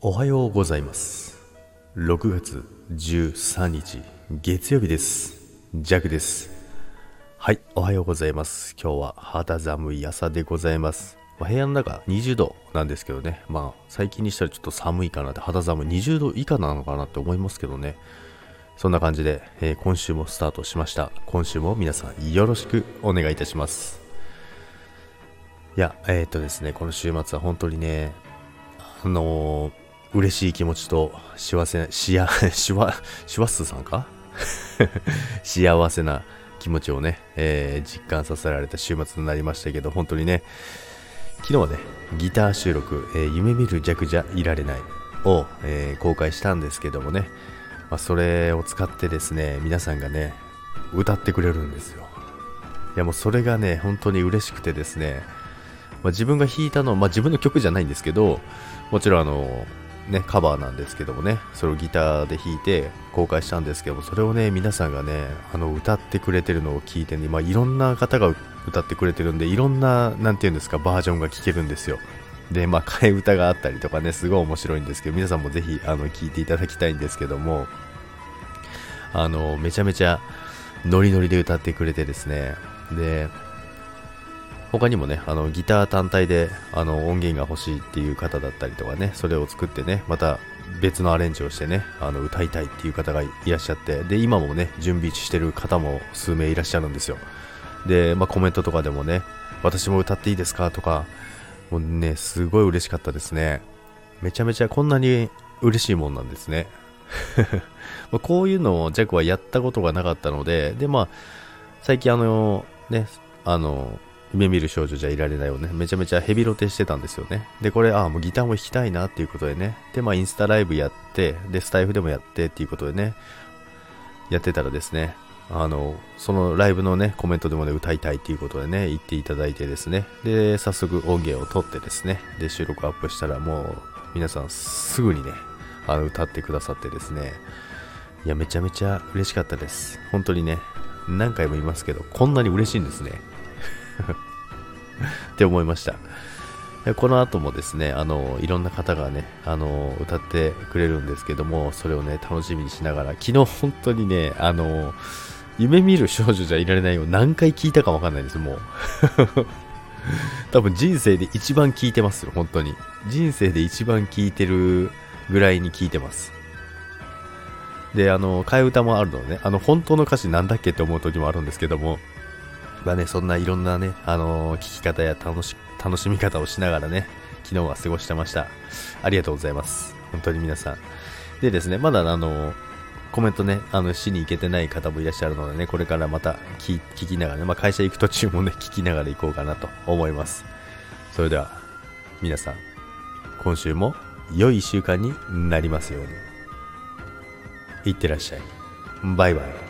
おはようございます。6月13日月曜日です。ジャクです。はいおはようございます。今日は肌寒い朝でございます。まあ部屋の中20度なんですけどね。まあ最近にしたらちょっと寒いかなって肌寒い。20度以下なのかなって思いますけどね。そんな感じで、えー今週もスタートしました。今週も皆さんよろしくお願いいたします。いやえーっとですねこの週末は本当にねあのー嬉しい気持ちと幸せな、しや、しわ、しわすさんか？幸せな気持ちをね、えー実感させられた週末になりましたけど、本当にね、昨日はね、ギター収録、えー夢見る弱じゃいられないを、えー公開したんですけどもね、まあ、それを使ってですね、皆さんがね、歌ってくれるんですよ。いやもうそれがね、本当に嬉しくてですね、まあ、自分が弾いたの、まあ、自分の曲じゃないんですけど、もちろんあの、ね、カバーなんですけどもね、それをギターで弾いて公開したんですけども、それをね、皆さんがね、あの、歌ってくれてるのを聞いてね、まあ、いろんな方が歌ってくれてるんで、いろんな、なんていうんですか、バージョンが聴けるんですよ。で、まあ、替え歌があったりとかね、すごい面白いんですけど、皆さんもぜひ、あの、聞いていただきたいんですけども、あの、めちゃめちゃ、ノリノリで歌ってくれてですね、で、他にもね、あのギター単体であの音源が欲しいっていう方だったりとかね、それを作ってね、また別のアレンジをしてね、あの歌いたいっていう方がいらっしゃって、で、今もね、準備してる方も数名いらっしゃるんですよ。で、まあ、コメントとかでもね、私も歌っていいですかとか、もうね、すごい嬉しかったですね。めちゃめちゃこんなに嬉しいもんなんですね。まあこういうのをジャックはやったことがなかったので、で、まあ、最近あの、ね、あの、夢見る少女じゃいられないをね、めちゃめちゃヘビロテしてたんですよね。で、これ、ああ、もうギターも弾きたいなっていうことでね。で、まあ、インスタライブやって、で、スタイフでもやってっていうことでね、やってたらですね、あの、そのライブのね、コメントでもね、歌いたいっていうことでね、言っていただいてですね、で、早速音源を取ってですね、で、収録アップしたらもう、皆さんすぐにね、あの、歌ってくださってですね、いや、めちゃめちゃ嬉しかったです。本当にね、何回も言いますけど、こんなに嬉しいんですね。って思いました。この後もですね、あの、いろんな方がね、あの、歌ってくれるんですけども、それをね、楽しみにしながら、昨日本当にね、あの、夢見る少女じゃいられないを何回聞いたかわかんないです、もう。多分人生で一番聞いてますよ、本当に。人生で一番聞いてるぐらいに聞いてます。で、あの、替え歌もあるのね、あの、本当の歌詞なんだっけって思う時もあるんですけども、まあね、そんないろんなね、あのー聞き方や楽し楽しみ方をしながらね、昨日は過ごしてました。ありがとうございます。本当に皆さん。でですね、まだあのーコメントね、あの、しに行けてない方もいらっしゃるのでね、これからまた聞きながらね、まあ、会社行く途中もね、聞きながら行こうかなと思います。それでは、皆さん、今週も良い1週間になりますように。いってらっしゃい。バイバイ。